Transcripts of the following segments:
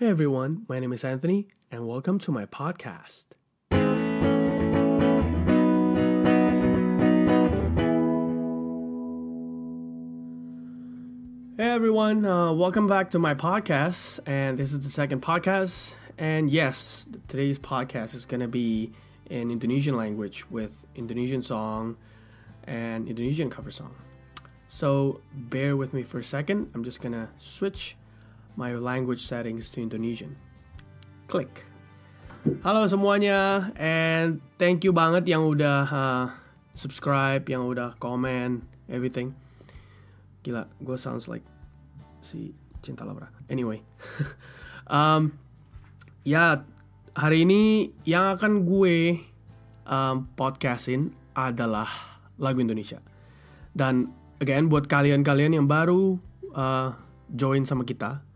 Hey everyone, my name is Anthony, and welcome to my podcast. Hey everyone, uh, welcome back to my podcast, and this is the second podcast. And yes, today's podcast is gonna be in Indonesian language with Indonesian song and Indonesian cover song. So bear with me for a second. I'm just gonna switch my language settings to Indonesian. Klik. Halo semuanya, and thank you banget yang udah uh, subscribe, yang udah comment, everything. Gila, gue sounds like si Cinta Laura. Anyway, um, ya hari ini yang akan gue um, podcastin adalah lagu Indonesia. Dan again buat kalian-kalian yang baru uh, join sama kita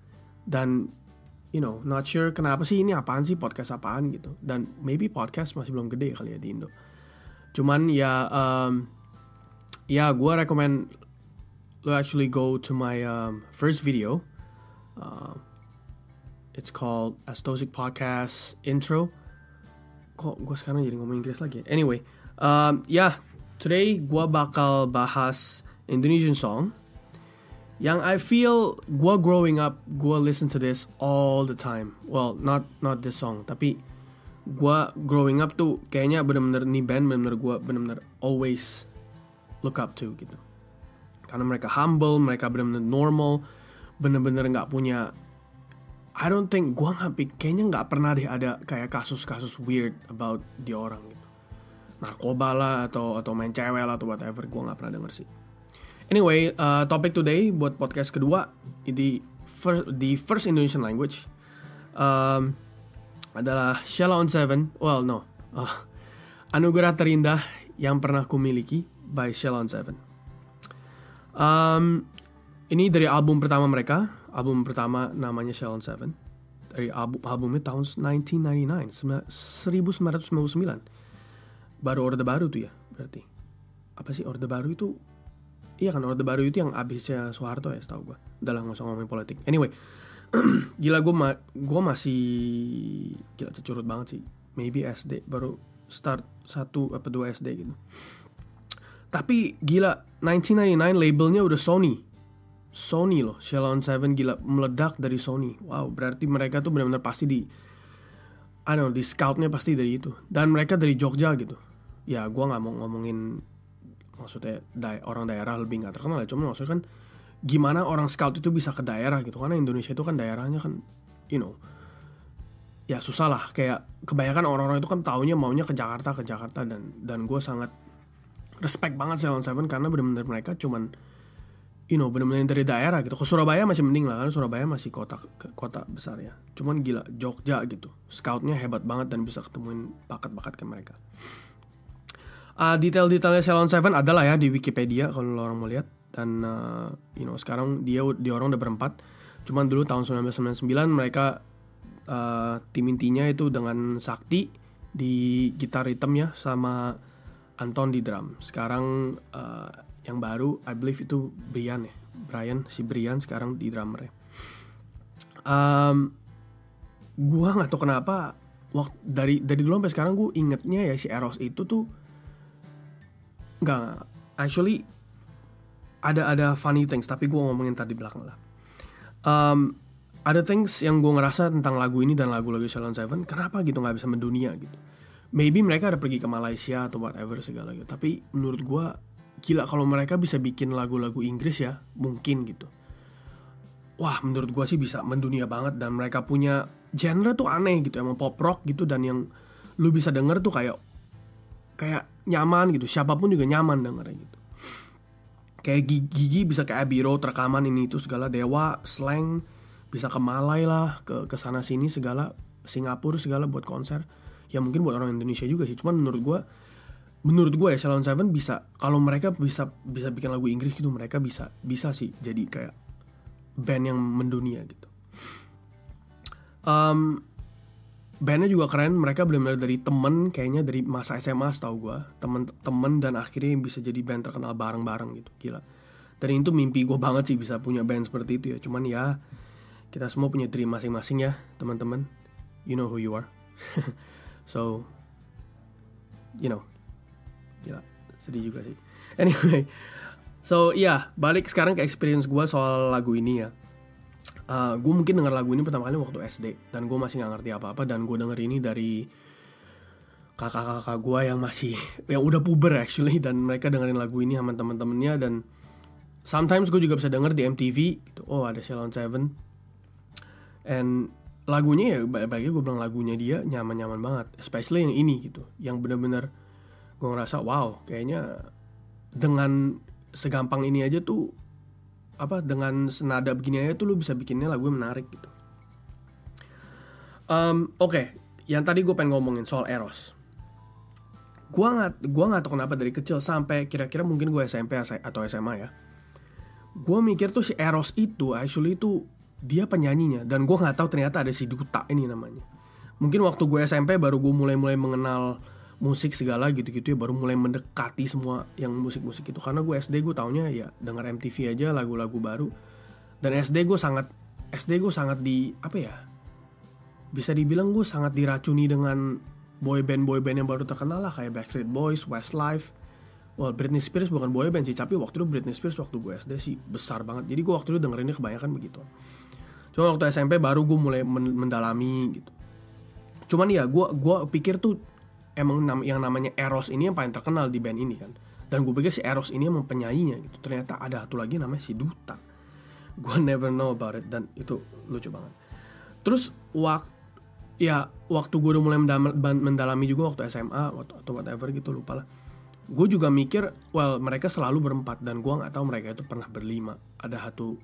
dan you know not sure kenapa sih ini apaan sih podcast apaan gitu dan maybe podcast masih belum gede kali ya di Indo. Cuman ya um, ya gue rekomend lo actually go to my um, first video. Uh, it's called Astosic Podcast Intro. Kok gue sekarang jadi ngomong Inggris lagi? Anyway, um, ya yeah, today gue bakal bahas Indonesian song yang I feel gue growing up gue listen to this all the time. Well, not not this song, tapi gue growing up tuh kayaknya bener-bener nih band bener-bener gue bener-bener always look up to gitu. Karena mereka humble mereka benar-benar normal bener-bener nggak punya I don't think gue nggak kayaknya nggak pernah deh ada kayak kasus-kasus weird about di orang gitu. Narkoba lah atau atau main cewek lah atau whatever gue nggak pernah denger sih anyway uh, topik today buat podcast kedua di first di first Indonesian language um, adalah on Seven well no uh, anugerah terindah yang pernah kumiliki by Shella on Seven Um, ini dari album pertama mereka, album pertama namanya Shell on Seven. Dari album albumnya tahun 1999, 1999. Baru Orde Baru tuh ya, berarti. Apa sih Orde Baru itu? Iya kan Orde Baru itu yang abisnya Soeharto ya, setahu gue. Udah lah ngomongin politik. Anyway, gila gue ma gue masih gila cecurut banget sih. Maybe SD baru start satu apa dua SD gitu. Tapi gila 1999 labelnya udah Sony. Sony loh, Shalon 7 gila meledak dari Sony. Wow, berarti mereka tuh benar-benar pasti di I don't know, di scoutnya pasti dari itu. Dan mereka dari Jogja gitu. Ya, gue nggak mau ngomongin maksudnya da orang daerah lebih nggak terkenal ya. Cuma maksudnya kan gimana orang scout itu bisa ke daerah gitu. Karena Indonesia itu kan daerahnya kan, you know, ya susah lah. Kayak kebanyakan orang-orang itu kan taunya maunya ke Jakarta, ke Jakarta. Dan, dan gue sangat respect banget Salon Seven karena benar-benar mereka cuman you know benar-benar dari daerah gitu. Ke Surabaya masih mending lah karena Surabaya masih kota kota besar ya. Cuman gila Jogja gitu. Scoutnya hebat banget dan bisa ketemuin bakat-bakat ke mereka. Uh, detail-detailnya Salon Seven adalah ya di Wikipedia kalau orang mau lihat dan uh, you know sekarang dia di orang udah berempat. Cuman dulu tahun 1999 mereka uh, tim intinya itu dengan Sakti di gitar hitam ya sama Anton di drum. Sekarang uh, yang baru, I believe itu Brian ya, Brian si Brian sekarang di drummer ya. Um, gua nggak tahu kenapa waktu dari dari dulu sampai sekarang gue ingetnya ya si Eros itu tuh nggak. Actually ada ada funny things tapi gue ngomongin tadi belakang lah. Um, ada things yang gue ngerasa tentang lagu ini dan lagu-lagu Shalom Seven kenapa gitu nggak bisa mendunia gitu? Maybe mereka ada pergi ke Malaysia atau whatever segala gitu tapi menurut gue gila kalau mereka bisa bikin lagu-lagu Inggris ya mungkin gitu. Wah menurut gue sih bisa mendunia banget dan mereka punya genre tuh aneh gitu emang pop rock gitu dan yang lu bisa denger tuh kayak kayak nyaman gitu. Siapa pun juga nyaman dengernya gitu. Kayak gigi bisa kayak Abbey Road rekaman ini itu segala dewa slang bisa ke Malay lah ke ke sana sini segala Singapura segala buat konser. Ya mungkin buat orang Indonesia juga sih. Cuman menurut gue menurut gue ya Salon Seven bisa kalau mereka bisa bisa bikin lagu Inggris gitu mereka bisa bisa sih jadi kayak band yang mendunia gitu. Um, bandnya juga keren mereka benar-benar dari temen kayaknya dari masa SMA tahu gue temen-temen dan akhirnya bisa jadi band terkenal bareng-bareng gitu gila. Dan itu mimpi gue banget sih bisa punya band seperti itu ya. Cuman ya kita semua punya dream masing-masing ya teman-teman. You know who you are. So you know. Gila sedih juga sih. Anyway so iya yeah, balik sekarang ke experience gue soal lagu ini ya uh, gue mungkin denger lagu ini pertama kali waktu SD dan gue masih nggak ngerti apa-apa dan gue denger ini dari kakak-kakak gue yang masih yang udah puber actually dan mereka dengerin lagu ini sama temen-temennya dan sometimes gue juga bisa denger di MTV gitu. Oh ada Ceylon Seven. And lagunya ya bagi gue bilang lagunya dia nyaman-nyaman banget especially yang ini gitu. Yang bener-bener gue ngerasa wow kayaknya dengan segampang ini aja tuh apa dengan senada begini aja tuh lu bisa bikinnya lagu yang menarik gitu um, oke okay. yang tadi gue pengen ngomongin soal eros gue nggak gua nggak tahu kenapa dari kecil sampai kira-kira mungkin gue SMP atau SMA ya gue mikir tuh si Eros itu actually itu dia penyanyinya dan gue nggak tahu ternyata ada si Duta ini namanya mungkin waktu gue SMP baru gue mulai-mulai mengenal musik segala gitu-gitu ya baru mulai mendekati semua yang musik-musik itu karena gue SD gue taunya ya denger MTV aja lagu-lagu baru dan SD gue sangat SD gue sangat di apa ya bisa dibilang gue sangat diracuni dengan boy band boy band yang baru terkenal lah kayak Backstreet Boys, Westlife. Well, Britney Spears bukan boy band sih, tapi waktu itu Britney Spears waktu gue SD sih besar banget. Jadi gue waktu itu dengerinnya kebanyakan begitu. Cuma waktu SMP baru gue mulai mendalami gitu. Cuman ya gue gue pikir tuh emang yang namanya Eros ini yang paling terkenal di band ini kan. Dan gue pikir si Eros ini emang penyanyinya gitu. Ternyata ada satu lagi namanya si Duta. Gue never know about it dan itu lucu banget. Terus waktu ya waktu gue udah mulai mendalami juga waktu SMA atau whatever gitu lupa lah gue juga mikir well mereka selalu berempat dan gue nggak tahu mereka itu pernah berlima ada satu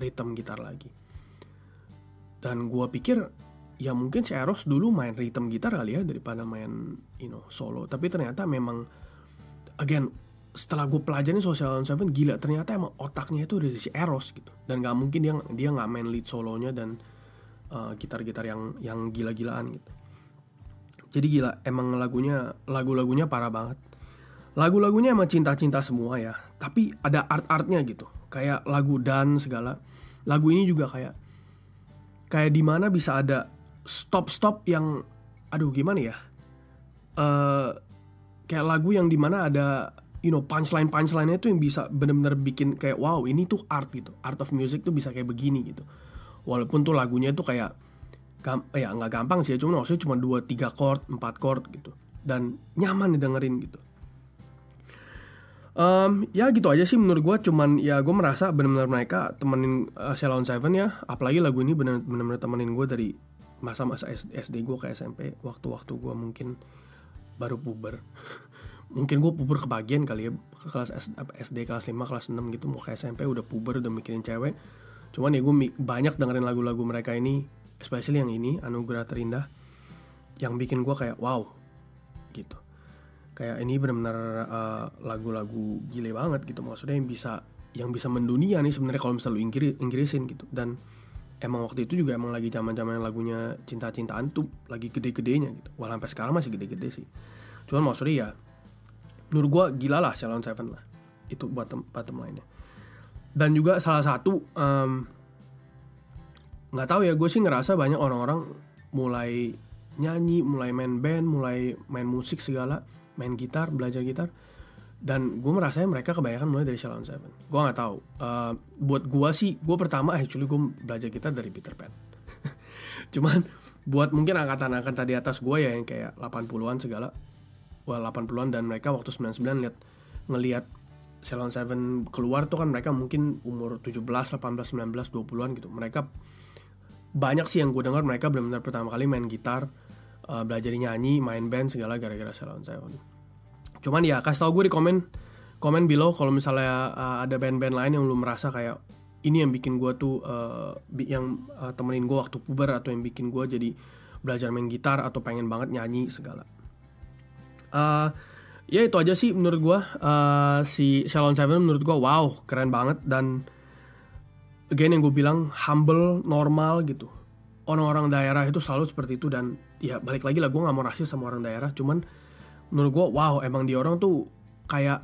rhythm gitar lagi dan gue pikir ya mungkin si Eros dulu main rhythm gitar kali ya daripada main you know solo tapi ternyata memang again setelah gue pelajarin Social Seven gila ternyata emang otaknya itu dari si Eros gitu dan nggak mungkin dia dia nggak main lead solonya dan eh, gitar-gitar yang yang gila-gilaan gitu. Jadi gila, emang lagunya lagu-lagunya parah banget. Lagu-lagunya emang cinta-cinta semua ya, tapi ada art-artnya gitu. Kayak lagu dan segala. Lagu ini juga kayak kayak di mana bisa ada stop-stop yang aduh gimana ya? Uh, kayak lagu yang di mana ada you know punchline punchline-nya itu yang bisa bener-bener bikin kayak wow ini tuh art gitu. Art of music tuh bisa kayak begini gitu. Walaupun tuh lagunya tuh kayak gam ya nggak gampang sih cuma maksudnya cuma dua tiga chord empat chord gitu. Dan nyaman didengerin gitu. Um, ya gitu aja sih menurut gue cuman ya gue merasa benar-benar mereka temenin uh, Ceylon Seven ya. Apalagi lagu ini benar-benar temenin gue dari masa-masa SD gue ke SMP waktu-waktu gue mungkin baru puber. Mungkin gue puber kebagian kali ya kelas SD kelas 5 kelas 6 gitu mau ke SMP udah puber udah mikirin cewek. Cuman ya gue banyak dengerin lagu-lagu mereka ini especially yang ini anugerah terindah yang bikin gue kayak wow gitu. Kayak ini benar-benar uh, lagu-lagu gile banget gitu maksudnya yang bisa yang bisa mendunia nih sebenarnya kalau misalnya lu Inggris, Inggrisin gitu. Dan emang waktu itu juga emang lagi zaman-zaman lagunya cinta-cintaan tuh lagi gede-gedenya gitu. Walau sampai sekarang masih gede-gede sih. Cuman maksudnya ya menurut gue gila lah Salon Seven lah. Itu buat bottom lainnya dan juga salah satu nggak um, tahu ya gue sih ngerasa banyak orang-orang mulai nyanyi mulai main band mulai main musik segala main gitar belajar gitar dan gue merasa mereka kebanyakan mulai dari Shalom Seven gue nggak tahu uh, buat gue sih gue pertama actually gue belajar gitar dari Peter Pan cuman buat mungkin angkatan-angkatan tadi atas gue ya yang kayak 80-an segala wah 80-an dan mereka waktu 99 lihat ngelihat Salon Seven keluar tuh kan mereka mungkin umur 17, 18, 19, 20-an gitu. Mereka banyak sih yang gue dengar mereka benar-benar pertama kali main gitar, uh, belajar nyanyi, main band segala gara-gara Salon Seven. Cuman ya kasih tau gue di komen komen below kalau misalnya uh, ada band-band lain yang lu merasa kayak ini yang bikin gue tuh uh, yang uh, temenin gue waktu puber atau yang bikin gue jadi belajar main gitar atau pengen banget nyanyi segala. Uh, ya itu aja sih menurut gue uh, si Salon Seven menurut gue wow keren banget dan again yang gue bilang humble normal gitu orang-orang daerah itu selalu seperti itu dan ya balik lagi lah gue nggak mau rasis sama orang daerah cuman menurut gue wow emang dia orang tuh kayak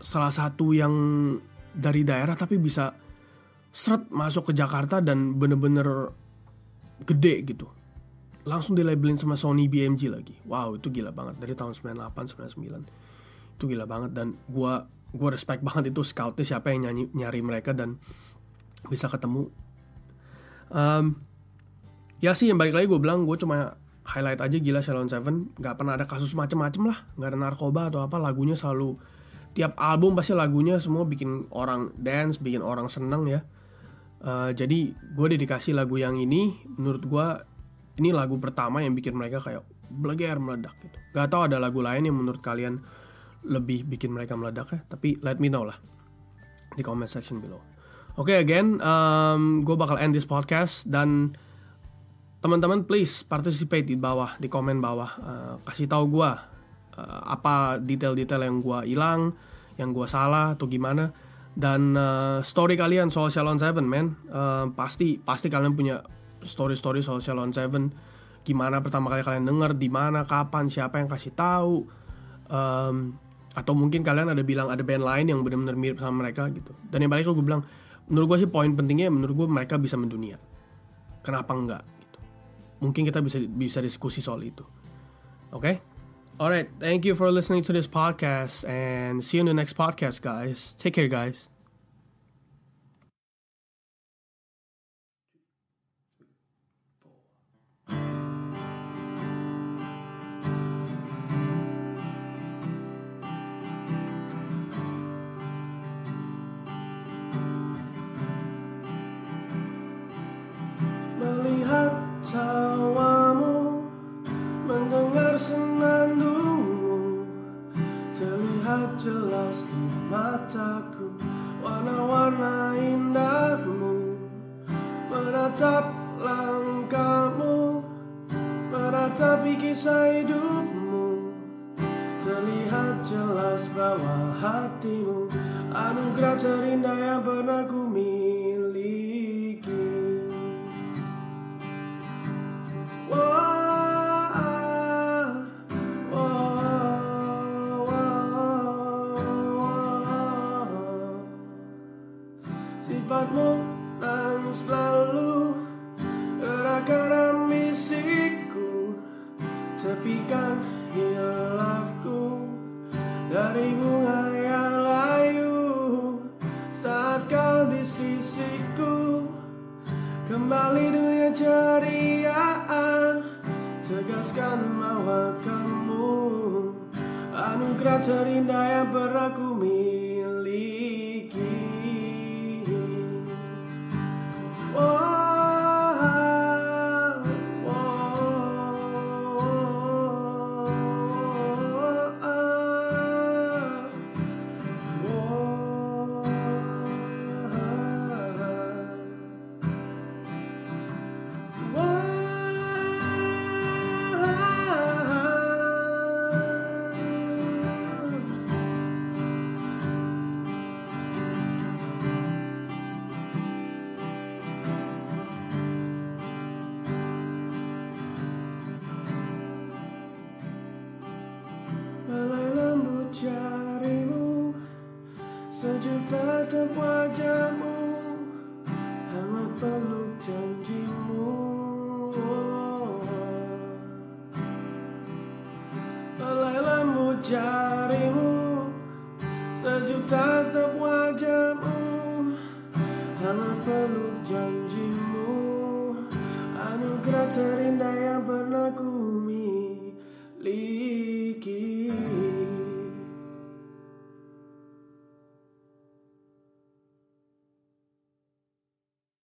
salah satu yang dari daerah tapi bisa seret masuk ke Jakarta dan bener-bener gede gitu. Langsung dilabelin sama Sony BMG lagi. Wow itu gila banget. Dari tahun 98 99 itu gila banget dan gua gua respect banget itu scoutnya siapa yang nyanyi nyari mereka dan bisa ketemu. Um, ya sih yang balik lagi gue bilang gue cuma highlight aja gila Shalon Seven nggak pernah ada kasus macem-macem lah nggak ada narkoba atau apa lagunya selalu tiap album pasti lagunya semua bikin orang dance bikin orang seneng ya uh, jadi gue dedikasi lagu yang ini menurut gue ini lagu pertama yang bikin mereka kayak bleger meledak gitu. Gak tau ada lagu lain yang menurut kalian lebih bikin mereka meledak ya, tapi let me know lah di comment section below. Oke okay, again, um, gue bakal end this podcast dan teman-teman please participate di bawah di komen bawah. Uh, kasih tahu gue uh, apa detail-detail yang gue hilang, yang gue salah atau gimana. Dan uh, story kalian soal Shalom Seven man uh, pasti pasti kalian punya story-story soal Shalom Seven. Gimana pertama kali kalian denger di mana kapan siapa yang kasih tahu. Um, atau mungkin kalian ada bilang ada band lain yang benar-benar mirip sama mereka gitu. Dan yang balik gue bilang menurut gue sih poin pentingnya menurut gue mereka bisa mendunia. Kenapa enggak mungkin kita bisa bisa diskusi soal itu. Oke? Okay? alright thank you for listening to this podcast and see you in the next podcast guys. Take care guys Tapi kisah hidupmu Terlihat jelas bahwa hatimu Anugerah terindah yang pernah ku miliki. Sifatmu yang selalu ambisi Sepikan hilafku. Dari bunga yang layu Saat kau di sisiku. Kembali dunia ceria Tegaskan bahwa kamu. Anugerah terindah yang pernah ku jarimu Sejuta